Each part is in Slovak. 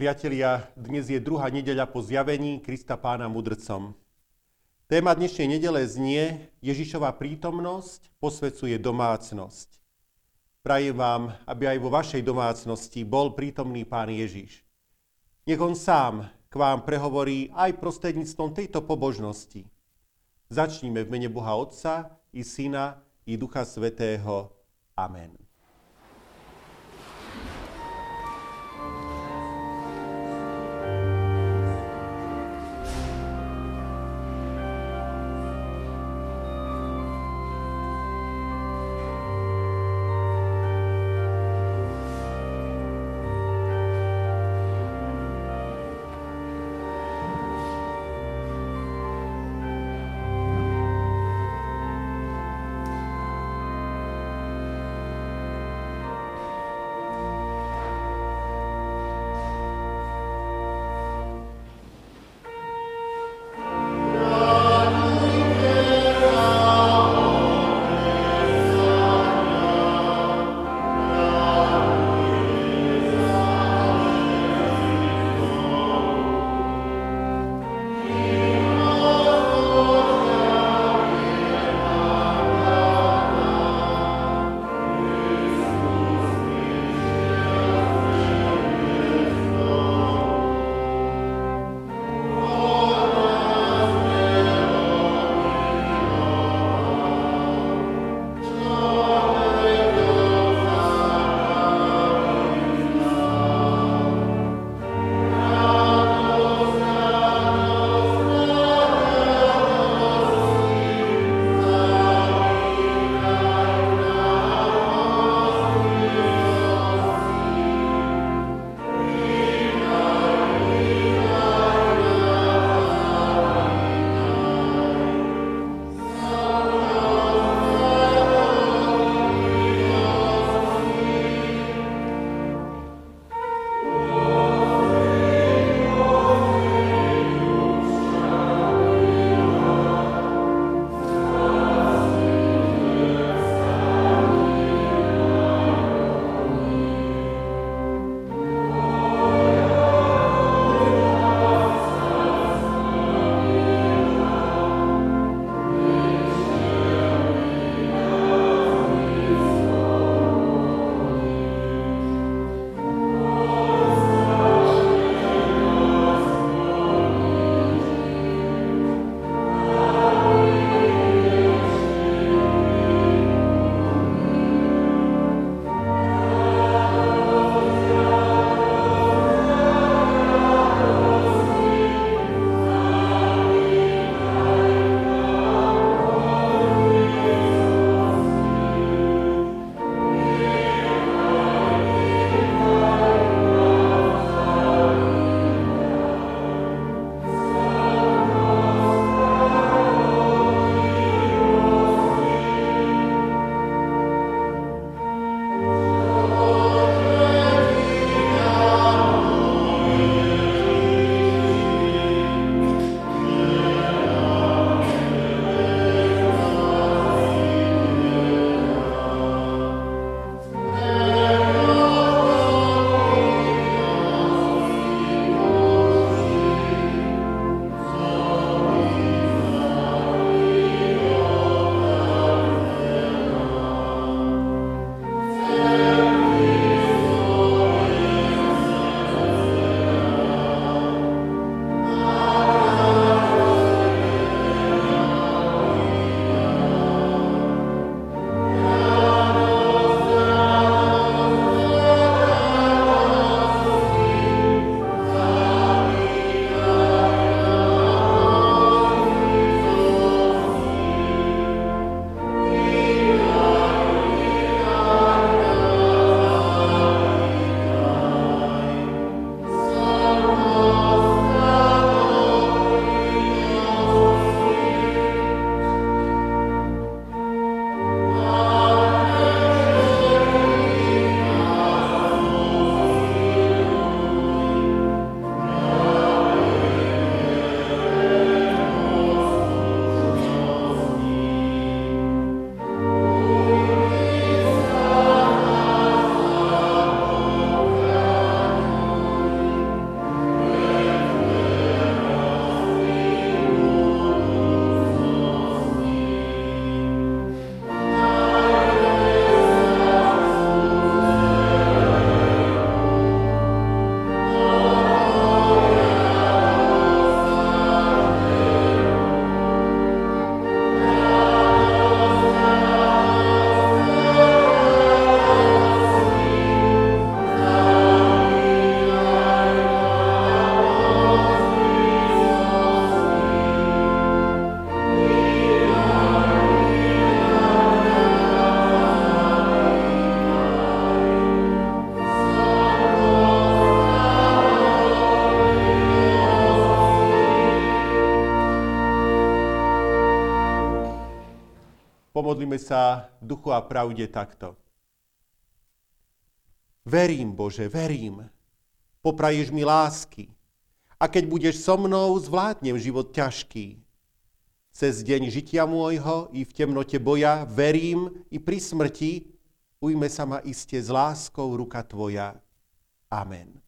Priatelia, dnes je druhá nedeľa po zjavení Krista pána mudrcom. Téma dnešnej nedele znie Ježišová prítomnosť posvecuje domácnosť. Prajem vám, aby aj vo vašej domácnosti bol prítomný pán Ježiš. Nech on sám k vám prehovorí aj prostredníctvom tejto pobožnosti. Začníme v mene Boha Otca i Syna i Ducha Svetého. Amen. Sa v duchu a pravde takto. Verím, Bože, verím. Popraješ mi lásky. A keď budeš so mnou, zvládnem život ťažký. Cez deň žitia môjho i v temnote boja verím i pri smrti ujme sa ma iste s láskou ruka Tvoja. Amen.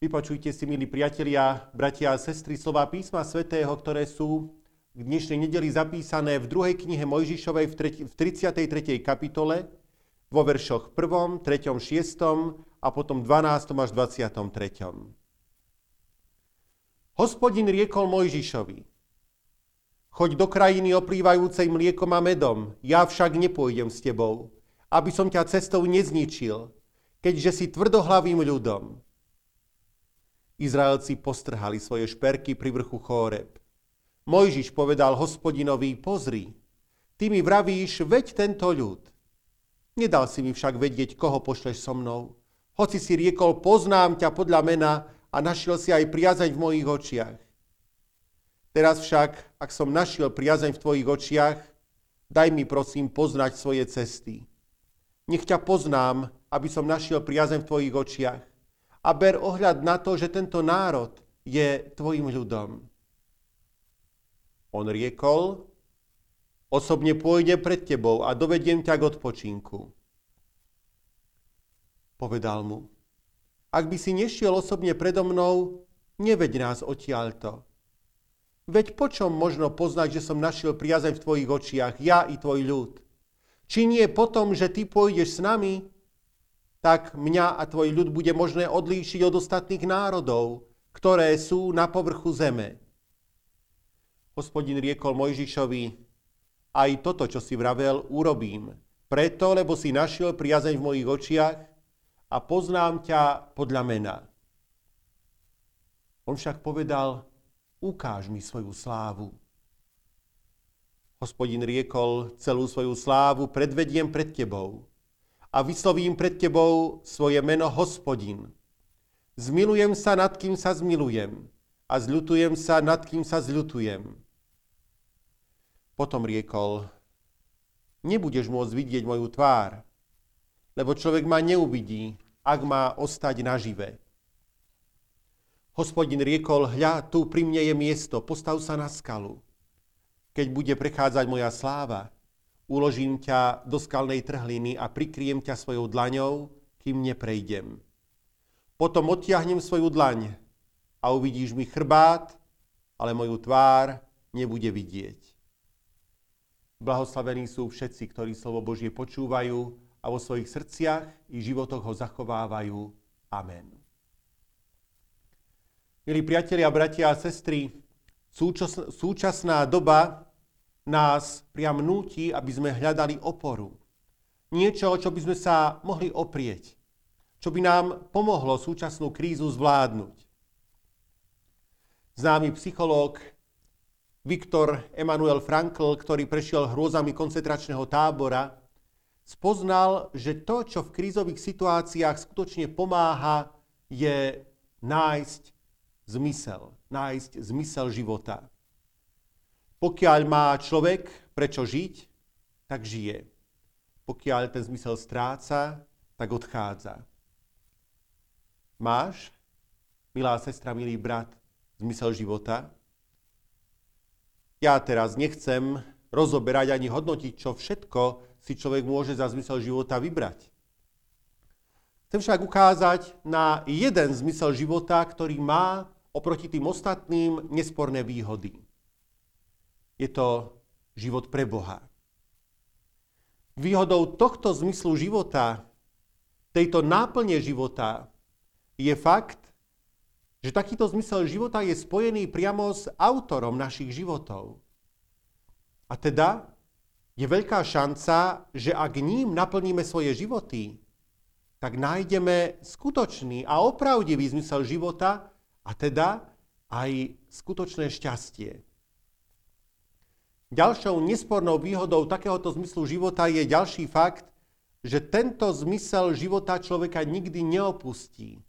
Vypočujte si, milí priatelia, bratia a sestry, slova písma svätého, ktoré sú v dnešnej nedeli zapísané v druhej knihe Mojžišovej v 33. kapitole, vo veršoch 1., 3., 6. a potom 12. až 23. Hospodin riekol Mojžišovi, choď do krajiny oplývajúcej mliekom a medom, ja však nepôjdem s tebou, aby som ťa cestou nezničil, keďže si tvrdohlavým ľudom. Izraelci postrhali svoje šperky pri vrchu Chóreb. Mojžiš povedal hospodinovi, pozri, ty mi vravíš, veď tento ľud. Nedal si mi však vedieť, koho pošleš so mnou. Hoci si riekol, poznám ťa podľa mena, a našiel si aj priazeň v mojich očiach. Teraz však, ak som našiel priazeň v tvojich očiach, daj mi prosím poznať svoje cesty. Nech ťa poznám, aby som našiel priazeň v tvojich očiach. A ber ohľad na to, že tento národ je tvojim ľudom. On riekol, osobne pôjde pred tebou a dovediem ťa k odpočinku. Povedal mu, ak by si nešiel osobne predo mnou, neveď nás odtiaľto. Veď po čom možno poznať, že som našiel priazeň v tvojich očiach, ja i tvoj ľud? Či nie potom, že ty pôjdeš s nami, tak mňa a tvoj ľud bude možné odlíšiť od ostatných národov, ktoré sú na povrchu zeme. Hospodin riekol Mojžišovi, aj toto, čo si vravel, urobím, preto, lebo si našiel priazeň v mojich očiach a poznám ťa podľa mena. On však povedal, ukáž mi svoju slávu. Hospodin riekol, celú svoju slávu predvediem pred tebou a vyslovím pred tebou svoje meno Hospodin. Zmilujem sa, nad kým sa zmilujem a zľutujem sa, nad kým sa zľutujem. Potom riekol, nebudeš môcť vidieť moju tvár, lebo človek ma neuvidí, ak má ostať nažive. Hospodin riekol, hľa, tu pri mne je miesto, postav sa na skalu. Keď bude prechádzať moja sláva, uložím ťa do skalnej trhliny a prikryjem ťa svojou dlaňou, kým neprejdem. Potom odtiahnem svoju dlaň a uvidíš mi chrbát, ale moju tvár nebude vidieť. Blahoslavení sú všetci, ktorí slovo Božie počúvajú a vo svojich srdciach i životoch ho zachovávajú. Amen. Milí priatelia, bratia a sestry, súčasná doba nás priam núti, aby sme hľadali oporu. Niečo, čo by sme sa mohli oprieť. Čo by nám pomohlo súčasnú krízu zvládnuť. Známy psychológ Viktor Emanuel Frankl, ktorý prešiel hrôzami koncentračného tábora, spoznal, že to, čo v krízových situáciách skutočne pomáha, je nájsť zmysel, nájsť zmysel života. Pokiaľ má človek prečo žiť, tak žije. Pokiaľ ten zmysel stráca, tak odchádza. Máš, milá sestra, milý brat, zmysel života? Ja teraz nechcem rozoberať ani hodnotiť, čo všetko si človek môže za zmysel života vybrať. Chcem však ukázať na jeden zmysel života, ktorý má oproti tým ostatným nesporné výhody. Je to život pre Boha. Výhodou tohto zmyslu života, tejto náplne života, je fakt, že takýto zmysel života je spojený priamo s autorom našich životov. A teda je veľká šanca, že ak ním naplníme svoje životy, tak nájdeme skutočný a opravdivý zmysel života a teda aj skutočné šťastie. Ďalšou nespornou výhodou takéhoto zmyslu života je ďalší fakt, že tento zmysel života človeka nikdy neopustí.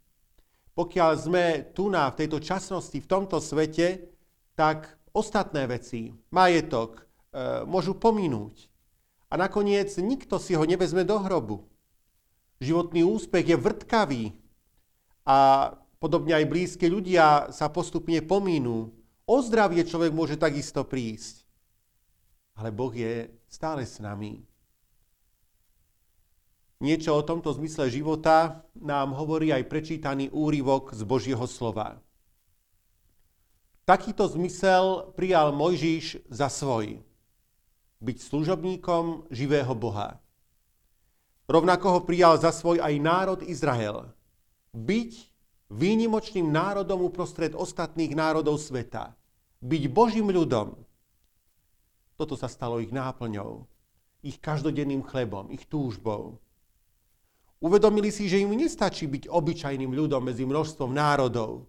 Pokiaľ sme tu na v tejto časnosti, v tomto svete, tak ostatné veci, majetok, môžu pominúť. A nakoniec nikto si ho nevezme do hrobu. Životný úspech je vrtkavý a podobne aj blízki ľudia sa postupne pomínú. O zdravie človek môže takisto prísť. Ale Boh je stále s nami. Niečo o tomto zmysle života nám hovorí aj prečítaný úryvok z Božieho slova. Takýto zmysel prijal Mojžiš za svoj. Byť služobníkom živého Boha. Rovnako ho prijal za svoj aj národ Izrael. Byť výnimočným národom uprostred ostatných národov sveta. Byť Božím ľudom. Toto sa stalo ich náplňou, ich každodenným chlebom, ich túžbou. Uvedomili si, že im nestačí byť obyčajným ľudom medzi množstvom národov.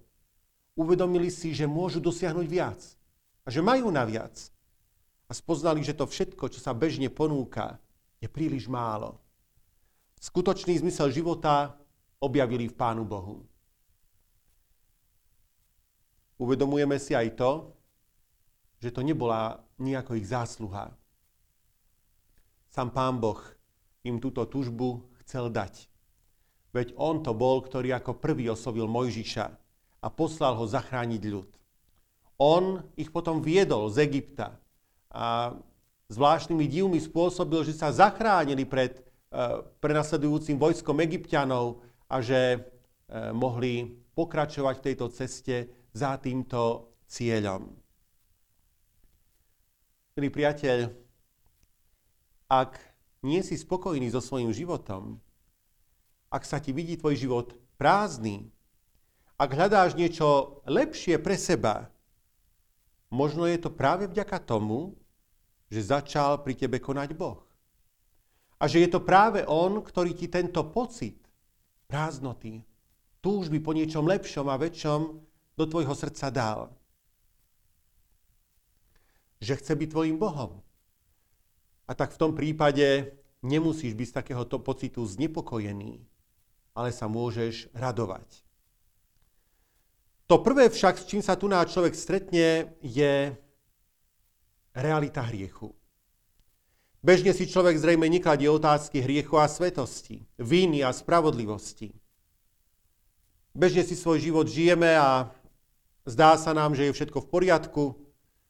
Uvedomili si, že môžu dosiahnuť viac a že majú na viac. A spoznali, že to všetko, čo sa bežne ponúka, je príliš málo. Skutočný zmysel života objavili v Pánu Bohu. Uvedomujeme si aj to, že to nebola nejako ich zásluha. Sám Pán Boh im túto tužbu chcel dať. Veď on to bol, ktorý ako prvý oslovil Mojžiša a poslal ho zachrániť ľud. On ich potom viedol z Egypta a zvláštnymi divmi spôsobil, že sa zachránili pred uh, prenasledujúcim vojskom egyptianov a že uh, mohli pokračovať v tejto ceste za týmto cieľom. Milý priateľ, ak nie si spokojný so svojím životom, ak sa ti vidí tvoj život prázdny, ak hľadáš niečo lepšie pre seba, možno je to práve vďaka tomu, že začal pri tebe konať Boh. A že je to práve On, ktorý ti tento pocit prázdnoty, túžby po niečom lepšom a väčšom do tvojho srdca dal. Že chce byť tvojim Bohom. A tak v tom prípade nemusíš byť z takéhoto pocitu znepokojený, ale sa môžeš radovať. To prvé však, s čím sa tu náš človek stretne, je realita hriechu. Bežne si človek zrejme nekladie otázky hriechu a svetosti, viny a spravodlivosti. Bežne si svoj život žijeme a zdá sa nám, že je všetko v poriadku,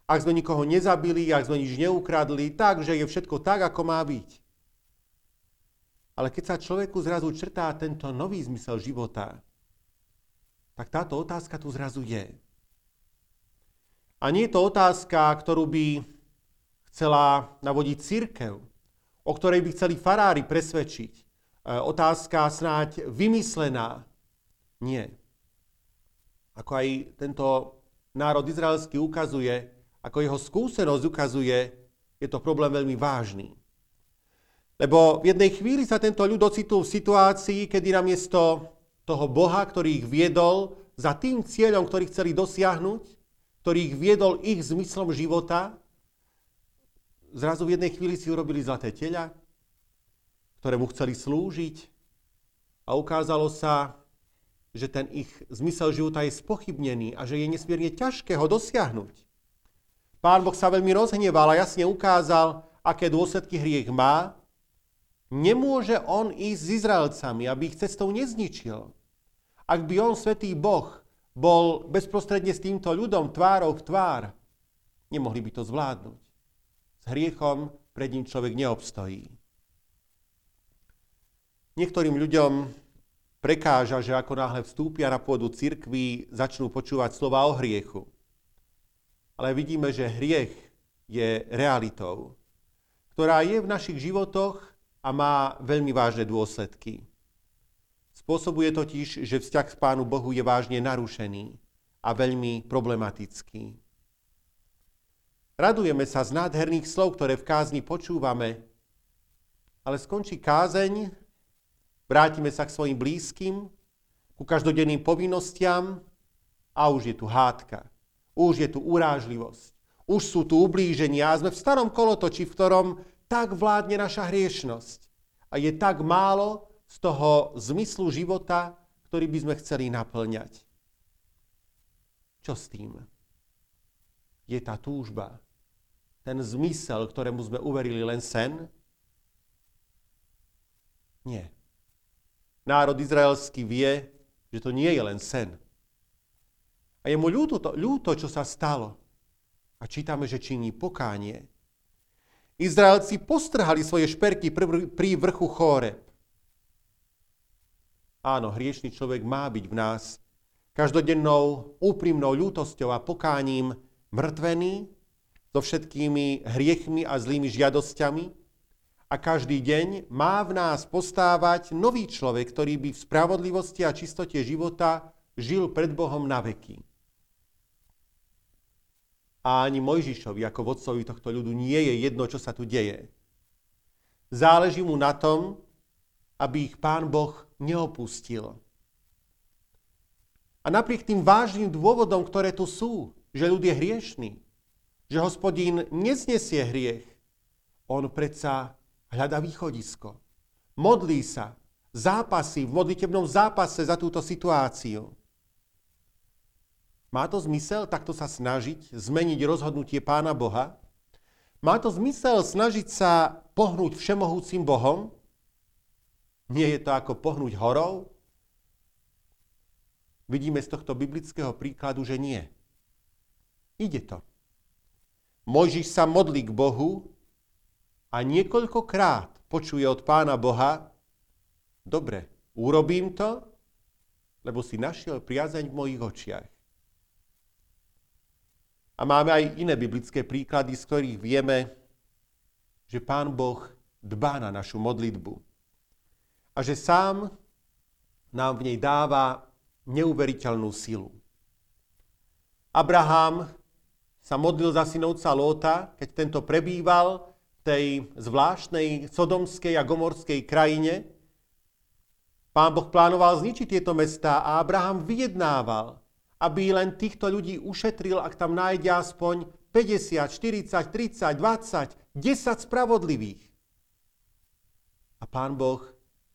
ak sme nikoho nezabili, ak sme nič neukradli, tak, že je všetko tak, ako má byť. Ale keď sa človeku zrazu črtá tento nový zmysel života, tak táto otázka tu zrazu je. A nie je to otázka, ktorú by chcela navodiť církev, o ktorej by chceli farári presvedčiť. E, otázka snáď vymyslená. Nie. Ako aj tento národ izraelský ukazuje, ako jeho skúsenosť ukazuje, je to problém veľmi vážny. Lebo v jednej chvíli sa tento ľud ocitol v situácii, kedy namiesto toho Boha, ktorý ich viedol za tým cieľom, ktorý chceli dosiahnuť, ktorý ich viedol ich zmyslom života, zrazu v jednej chvíli si urobili zlaté teľa, ktorému chceli slúžiť a ukázalo sa, že ten ich zmysel života je spochybnený a že je nesmierne ťažké ho dosiahnuť. Pán Boh sa veľmi rozhneval a jasne ukázal, aké dôsledky hriech má Nemôže on ísť s Izraelcami, aby ich cestou nezničil. Ak by on, svetý Boh, bol bezprostredne s týmto ľudom tvárou v tvár, nemohli by to zvládnuť. S hriechom pred ním človek neobstojí. Niektorým ľuďom prekáža, že ako náhle vstúpia na pôdu cirkvi, začnú počúvať slova o hriechu. Ale vidíme, že hriech je realitou, ktorá je v našich životoch a má veľmi vážne dôsledky. Spôsobuje totiž, že vzťah k Pánu Bohu je vážne narušený a veľmi problematický. Radujeme sa z nádherných slov, ktoré v kázni počúvame, ale skončí kázeň, vrátime sa k svojim blízkym, ku každodenným povinnostiam a už je tu hádka, už je tu urážlivosť, už sú tu ublíženia a sme v starom kolotoči, v ktorom tak vládne naša hriešnosť a je tak málo z toho zmyslu života, ktorý by sme chceli naplňať. Čo s tým? Je tá túžba, ten zmysel, ktorému sme uverili, len sen? Nie. Národ izraelský vie, že to nie je len sen. A je mu ľúto, to, ľúto, čo sa stalo. A čítame, že činí pokánie. Izraelci postrhali svoje šperky pri vrchu Chóreb. Áno, hriešný človek má byť v nás každodennou úprimnou ľútosťou a pokáním mŕtvený, so všetkými hriechmi a zlými žiadosťami. A každý deň má v nás postávať nový človek, ktorý by v spravodlivosti a čistote života žil pred Bohom na veky. A ani Mojžišovi ako vodcovi tohto ľudu nie je jedno, čo sa tu deje. Záleží mu na tom, aby ich Pán Boh neopustil. A napriek tým vážnym dôvodom, ktoré tu sú, že ľud je hriešný, že hospodín neznesie hriech. On predsa hľada východisko. Modlí sa, zápasy v modlitebnom zápase za túto situáciu. Má to zmysel takto sa snažiť zmeniť rozhodnutie Pána Boha? Má to zmysel snažiť sa pohnúť všemohúcim Bohom? Nie je to ako pohnúť horou? Vidíme z tohto biblického príkladu, že nie. Ide to. Mojžiš sa modlí k Bohu a niekoľkokrát počuje od pána Boha, dobre, urobím to, lebo si našiel priazeň v mojich očiach. A máme aj iné biblické príklady, z ktorých vieme, že Pán Boh dbá na našu modlitbu. A že sám nám v nej dáva neuveriteľnú silu. Abraham sa modlil za synovca Lóta, keď tento prebýval v tej zvláštnej sodomskej a gomorskej krajine. Pán Boh plánoval zničiť tieto mestá a Abraham vyjednával, aby len týchto ľudí ušetril, ak tam nájde aspoň 50, 40, 30, 20, 10 spravodlivých. A pán Boh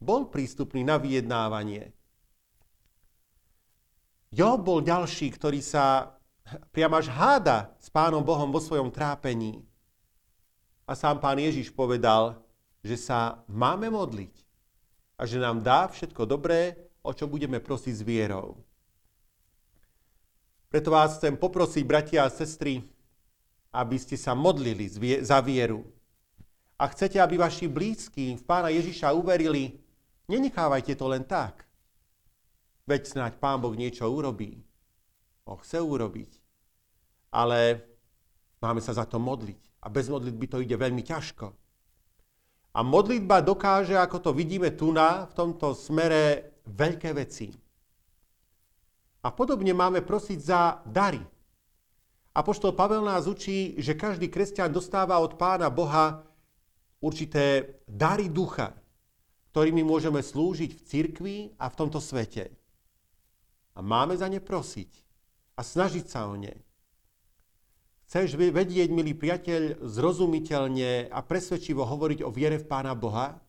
bol prístupný na vyjednávanie. Job bol ďalší, ktorý sa priam až háda s Pánom Bohom vo svojom trápení. A sám Pán Ježiš povedal, že sa máme modliť a že nám dá všetko dobré, o čo budeme prosiť s vierou. Preto vás chcem poprosiť, bratia a sestry, aby ste sa modlili za vieru. A chcete, aby vaši blízki v Pána Ježiša uverili, nenechávajte to len tak. Veď snáď Pán Boh niečo urobí. On chce urobiť ale máme sa za to modliť. A bez modlitby to ide veľmi ťažko. A modlitba dokáže, ako to vidíme tu na, v tomto smere, veľké veci. A podobne máme prosiť za dary. Apoštol Pavel nás učí, že každý kresťan dostáva od Pána Boha určité dary ducha, ktorými môžeme slúžiť v cirkvi a v tomto svete. A máme za ne prosiť a snažiť sa o ne. Chceš vedieť, milý priateľ, zrozumiteľne a presvedčivo hovoriť o viere v Pána Boha?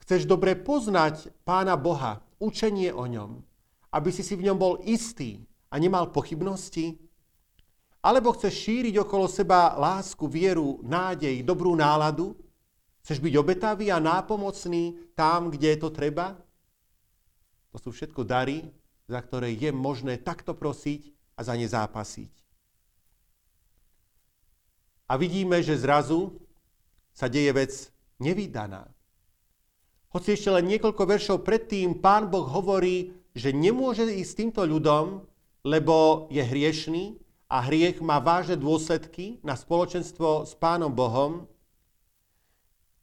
Chceš dobre poznať Pána Boha, učenie o ňom, aby si si v ňom bol istý a nemal pochybnosti? Alebo chceš šíriť okolo seba lásku, vieru, nádej, dobrú náladu? Chceš byť obetavý a nápomocný tam, kde je to treba? To sú všetko dary, za ktoré je možné takto prosiť a za ne zápasiť. A vidíme, že zrazu sa deje vec nevydaná. Hoci ešte len niekoľko veršov predtým pán Boh hovorí, že nemôže ísť s týmto ľudom, lebo je hriešný a hriech má vážne dôsledky na spoločenstvo s pánom Bohom.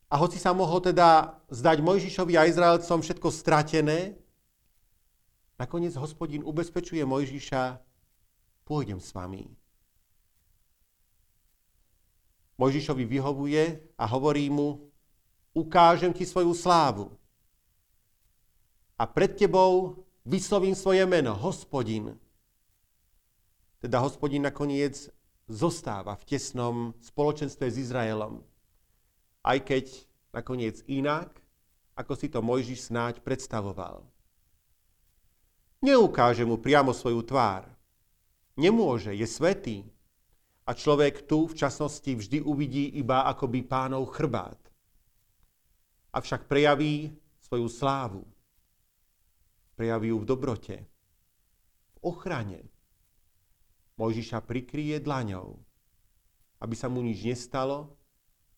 A hoci sa mohol teda zdať Mojžišovi a Izraelcom všetko stratené, nakoniec hospodin ubezpečuje Mojžiša, pôjdem s vami. Mojžišovi vyhovuje a hovorí mu, ukážem ti svoju slávu. A pred tebou vyslovím svoje meno, hospodin. Teda hospodin nakoniec zostáva v tesnom spoločenstve s Izraelom. Aj keď nakoniec inak, ako si to Mojžiš snáď predstavoval. Neukáže mu priamo svoju tvár. Nemôže, je svetý, a človek tu v časnosti vždy uvidí iba akoby pánov chrbát. Avšak prejaví svoju slávu. Prejaví ju v dobrote, v ochrane. Mojžiša prikryje dlaňou, aby sa mu nič nestalo,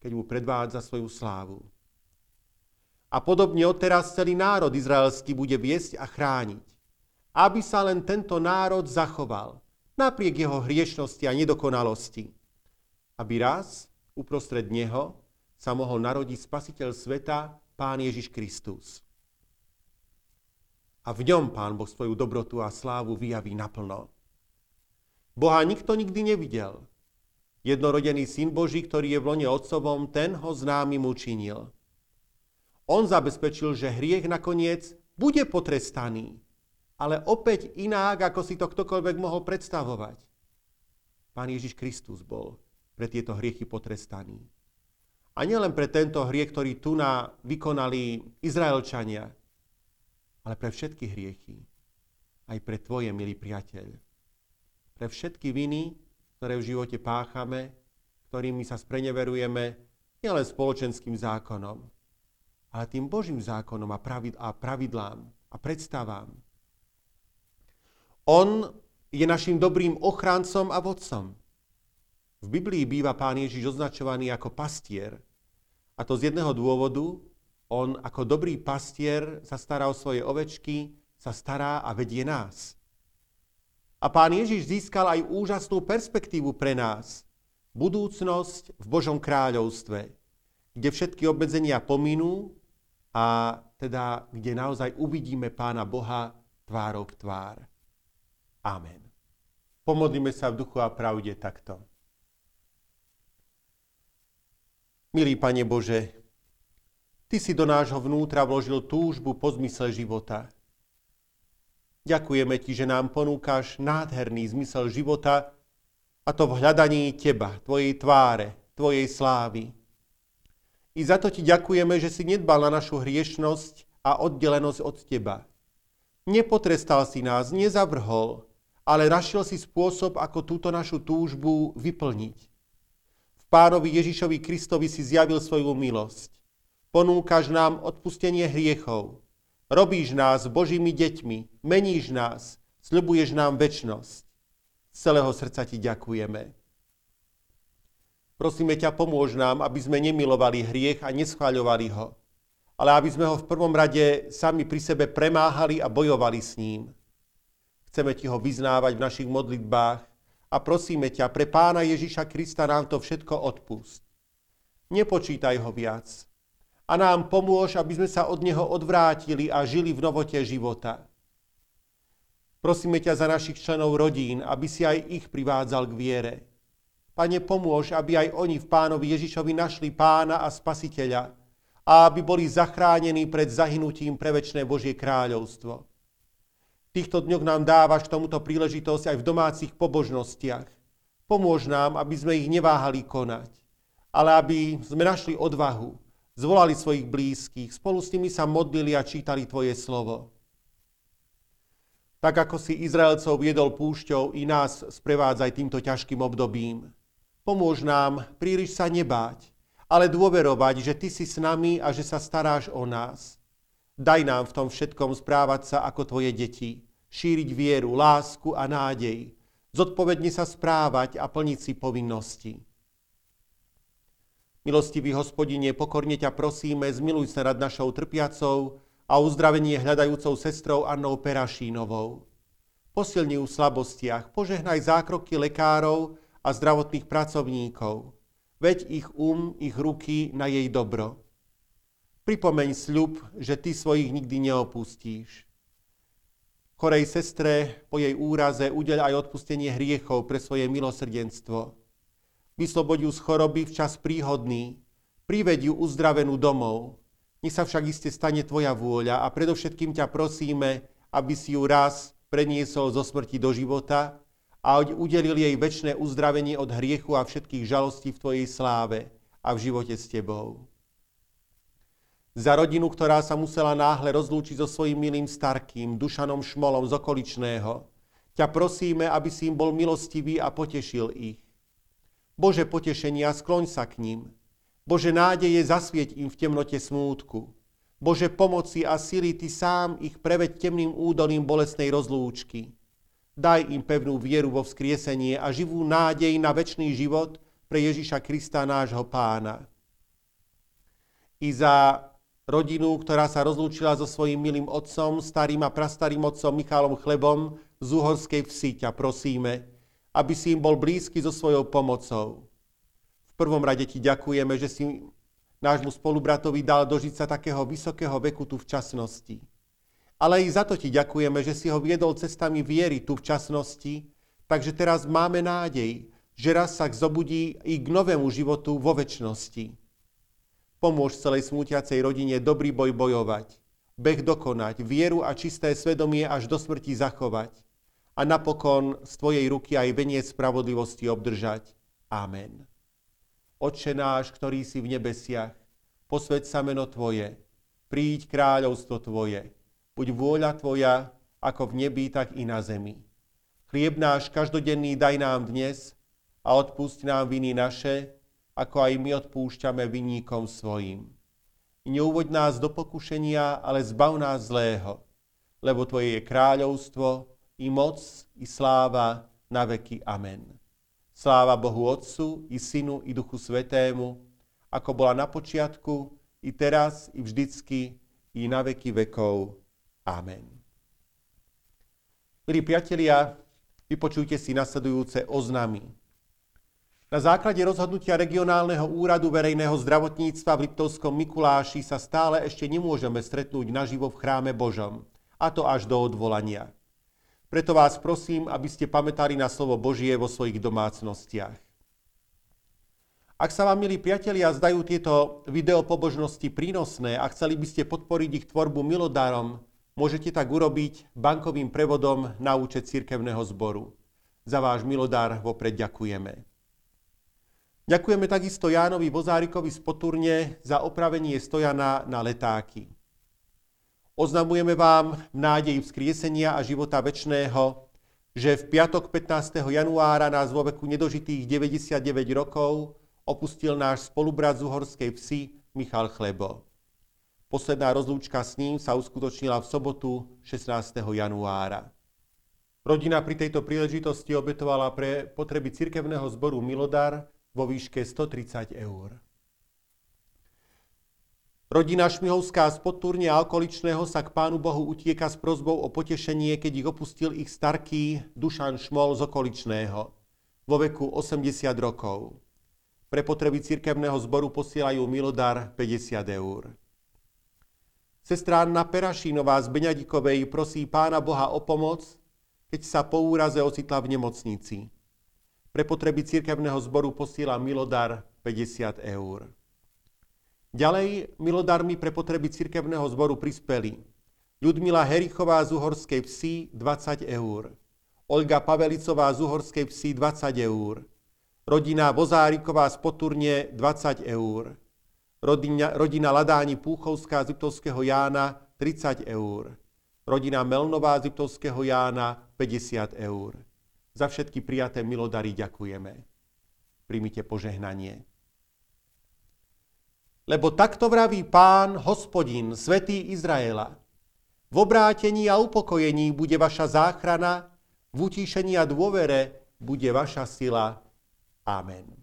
keď mu predvádza svoju slávu. A podobne odteraz celý národ izraelský bude viesť a chrániť, aby sa len tento národ zachoval, napriek jeho hriešnosti a nedokonalosti. Aby raz uprostred neho sa mohol narodiť spasiteľ sveta, Pán Ježiš Kristus. A v ňom Pán Boh svoju dobrotu a slávu vyjaví naplno. Boha nikto nikdy nevidel. Jednorodený syn Boží, ktorý je v lone otcovom, ten ho známym učinil. On zabezpečil, že hriech nakoniec bude potrestaný ale opäť inak, ako si to ktokoľvek mohol predstavovať. Pán Ježiš Kristus bol pre tieto hriechy potrestaný. A nielen pre tento hriech, ktorý tu na vykonali Izraelčania, ale pre všetky hriechy. Aj pre tvoje, milý priateľ. Pre všetky viny, ktoré v živote páchame, ktorými sa spreneverujeme, nielen spoločenským zákonom, ale tým Božím zákonom a, pravidlám a predstavám, on je našim dobrým ochráncom a vodcom. V Biblii býva pán Ježiš označovaný ako pastier. A to z jedného dôvodu, on ako dobrý pastier sa stará o svoje ovečky, sa stará a vedie nás. A pán Ježiš získal aj úžasnú perspektívu pre nás. Budúcnosť v Božom kráľovstve, kde všetky obmedzenia pominú a teda kde naozaj uvidíme pána Boha tvárou v tvár. Amen. Pomodlíme sa v duchu a pravde takto. Milý Pane Bože, Ty si do nášho vnútra vložil túžbu po zmysle života. Ďakujeme Ti, že nám ponúkaš nádherný zmysel života a to v hľadaní Teba, Tvojej tváre, Tvojej slávy. I za to Ti ďakujeme, že si nedbal na našu hriešnosť a oddelenosť od Teba. Nepotrestal si nás, nezavrhol, ale našiel si spôsob, ako túto našu túžbu vyplniť. V pánovi Ježišovi Kristovi si zjavil svoju milosť. Ponúkaš nám odpustenie hriechov. Robíš nás Božími deťmi, meníš nás, sľubuješ nám väčnosť. Z celého srdca ti ďakujeme. Prosíme ťa, pomôž nám, aby sme nemilovali hriech a neschváľovali ho, ale aby sme ho v prvom rade sami pri sebe premáhali a bojovali s ním. Chceme ti ho vyznávať v našich modlitbách a prosíme ťa, pre pána Ježiša Krista nám to všetko odpust. Nepočítaj ho viac a nám pomôž, aby sme sa od neho odvrátili a žili v novote života. Prosíme ťa za našich členov rodín, aby si aj ich privádzal k viere. Pane, pomôž, aby aj oni v pánovi Ježišovi našli pána a spasiteľa a aby boli zachránení pred zahynutím pre väčšie Božie kráľovstvo týchto dňoch nám dávaš tomuto príležitosť aj v domácich pobožnostiach. Pomôž nám, aby sme ich neváhali konať, ale aby sme našli odvahu, zvolali svojich blízkych, spolu s nimi sa modlili a čítali Tvoje slovo. Tak ako si Izraelcov viedol púšťou, i nás sprevádzaj týmto ťažkým obdobím. Pomôž nám príliš sa nebáť, ale dôverovať, že Ty si s nami a že sa staráš o nás. Daj nám v tom všetkom správať sa ako Tvoje deti, šíriť vieru, lásku a nádej, zodpovedne sa správať a plniť si povinnosti. Milostivý hospodine, pokorne ťa prosíme, zmiluj sa nad našou trpiacou a uzdravenie hľadajúcou sestrou Annou Perašínovou. Posilni v slabostiach, požehnaj zákroky lekárov a zdravotných pracovníkov. Veď ich um, ich ruky na jej dobro. Pripomeň sľub, že ty svojich nikdy neopustíš. Chorej sestre po jej úraze udeľ aj odpustenie hriechov pre svoje milosrdenstvo. Vysloboď ju z choroby v čas príhodný, priveď ju uzdravenú domov. Nech sa však iste stane tvoja vôľa a predovšetkým ťa prosíme, aby si ju raz preniesol zo smrti do života a udelil jej väčšie uzdravenie od hriechu a všetkých žalostí v tvojej sláve a v živote s tebou. Za rodinu, ktorá sa musela náhle rozlúčiť so svojím milým starkým, Dušanom Šmolom z okoličného, ťa prosíme, aby si im bol milostivý a potešil ich. Bože potešenia, skloň sa k ním. Bože nádeje, zasvieť im v temnote smútku. Bože pomoci a sily, Ty sám ich preveď temným údolím bolestnej rozlúčky. Daj im pevnú vieru vo vzkriesenie a živú nádej na väčší život pre Ježiša Krista, nášho pána. I za rodinu, ktorá sa rozlúčila so svojím milým otcom, starým a prastarým otcom Michalom Chlebom z Uhorskej vsi ťa prosíme, aby si im bol blízky so svojou pomocou. V prvom rade ti ďakujeme, že si nášmu spolubratovi dal dožiť sa takého vysokého veku tu v časnosti. Ale i za to ti ďakujeme, že si ho viedol cestami viery tu v časnosti, takže teraz máme nádej, že raz sa zobudí i k novému životu vo väčšnosti. Pomôž celej smútiacej rodine dobrý boj bojovať, beh dokonať, vieru a čisté svedomie až do smrti zachovať a napokon z Tvojej ruky aj veniec spravodlivosti obdržať. Amen. Otče náš, ktorý si v nebesiach, posveď sa meno Tvoje, príď kráľovstvo Tvoje, buď vôľa Tvoja, ako v nebi, tak i na zemi. Chlieb náš každodenný daj nám dnes a odpust nám viny naše, ako aj my odpúšťame vinníkom svojim. Neuvoď nás do pokušenia, ale zbav nás zlého, lebo Tvoje je kráľovstvo, i moc, i sláva na veky. Amen. Sláva Bohu Otcu, i Synu, i Duchu Svetému, ako bola na počiatku, i teraz, i vždycky, i na veky vekov. Amen. Milí priatelia, vypočujte si nasledujúce oznamy. Na základe rozhodnutia regionálneho úradu verejného zdravotníctva v Liptovskom Mikuláši sa stále ešte nemôžeme stretnúť naživo v chráme Božom, a to až do odvolania. Preto vás prosím, aby ste pamätali na slovo Božie vo svojich domácnostiach. Ak sa vám, milí priatelia, zdajú tieto videopobožnosti prínosné a chceli by ste podporiť ich tvorbu milodárom, môžete tak urobiť bankovým prevodom na účet cirkevného zboru. Za váš milodár vopred ďakujeme. Ďakujeme takisto Jánovi Vozárikovi z Poturne za opravenie stojana na letáky. Oznamujeme vám v nádeji vzkriesenia a života väčšného, že v piatok 15. januára nás vo veku nedožitých 99 rokov opustil náš spolubrat z uhorskej vsi Michal Chlebo. Posledná rozlúčka s ním sa uskutočnila v sobotu 16. januára. Rodina pri tejto príležitosti obetovala pre potreby cirkevného zboru Milodar vo výške 130 eur. Rodina Šmihovská z Podturne a okoličného sa k Pánu Bohu utieka s prozbou o potešenie, keď ich opustil ich starký Dušan Šmol z okoličného vo veku 80 rokov. Pre potreby cirkevného zboru posielajú milodar 50 eur. Sestra Anna Perašinová z Beňadikovej prosí Pána Boha o pomoc, keď sa po úraze ocitla v nemocnici. Pre potreby cirkevného zboru posiela milodar 50 eur. Ďalej milodarmi pre potreby cirkevného zboru prispeli Ľudmila Herichová z Uhorskej vsi 20 eur, Olga Pavelicová z Uhorskej vsi 20 eur, rodina Vozáriková z Poturne 20 eur, rodina, rodina Ladáni Púchovská z Liptovského Jána 30 eur, rodina Melnová z Liptovského Jána 50 eur. Za všetky prijaté milodary ďakujeme. Príjmite požehnanie. Lebo takto vraví pán, hospodin, svetý Izraela. V obrátení a upokojení bude vaša záchrana, v utíšení a dôvere bude vaša sila. Amen.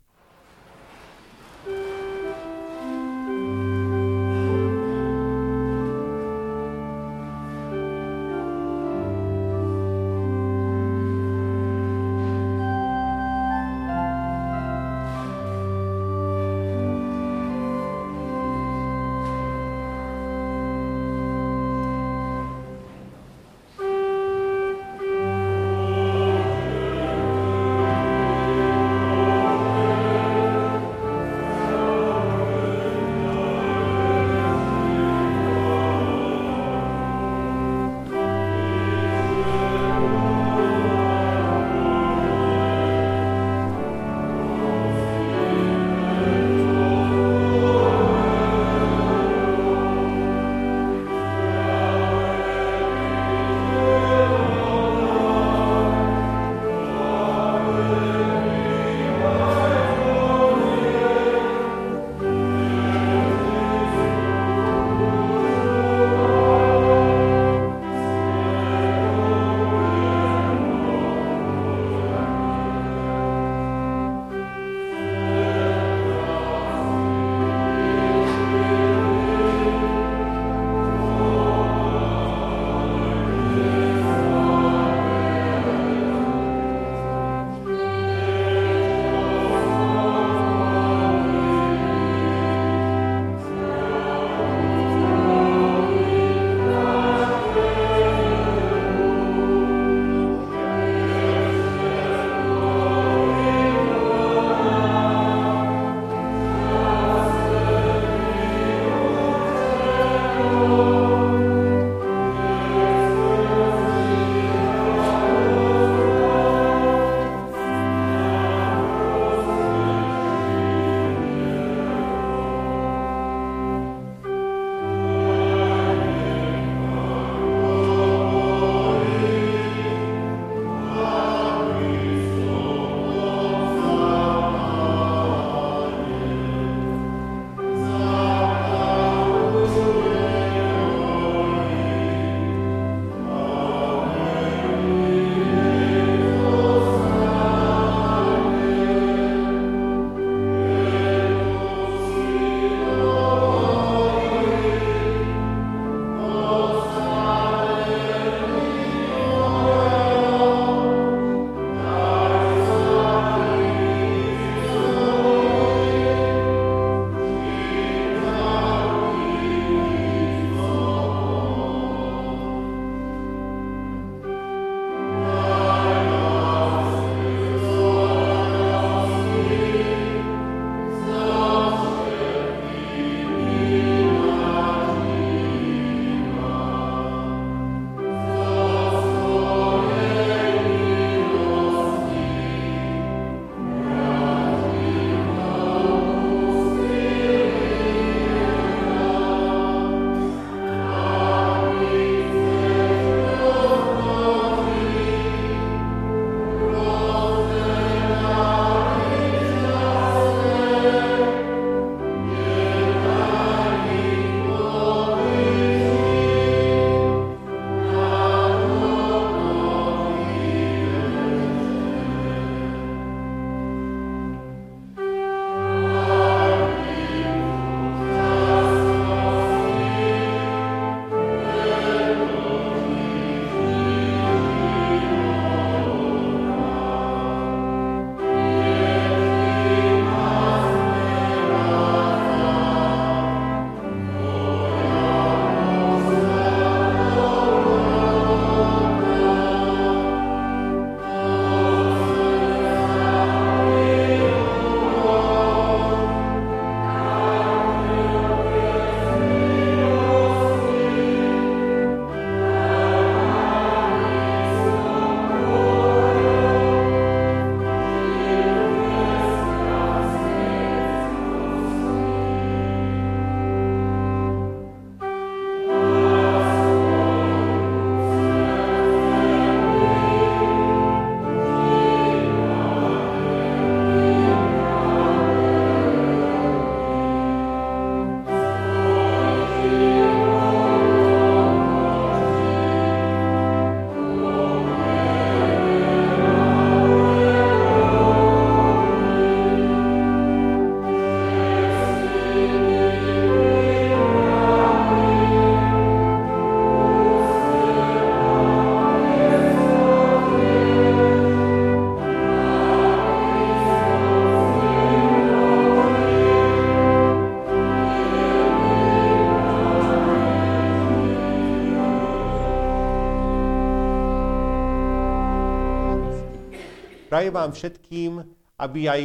Prajem vám všetkým, aby aj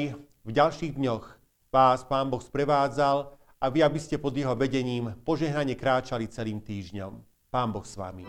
v ďalších dňoch vás Pán Boh sprevádzal a vy, aby ste pod jeho vedením požehnane kráčali celým týždňom. Pán Boh s vami.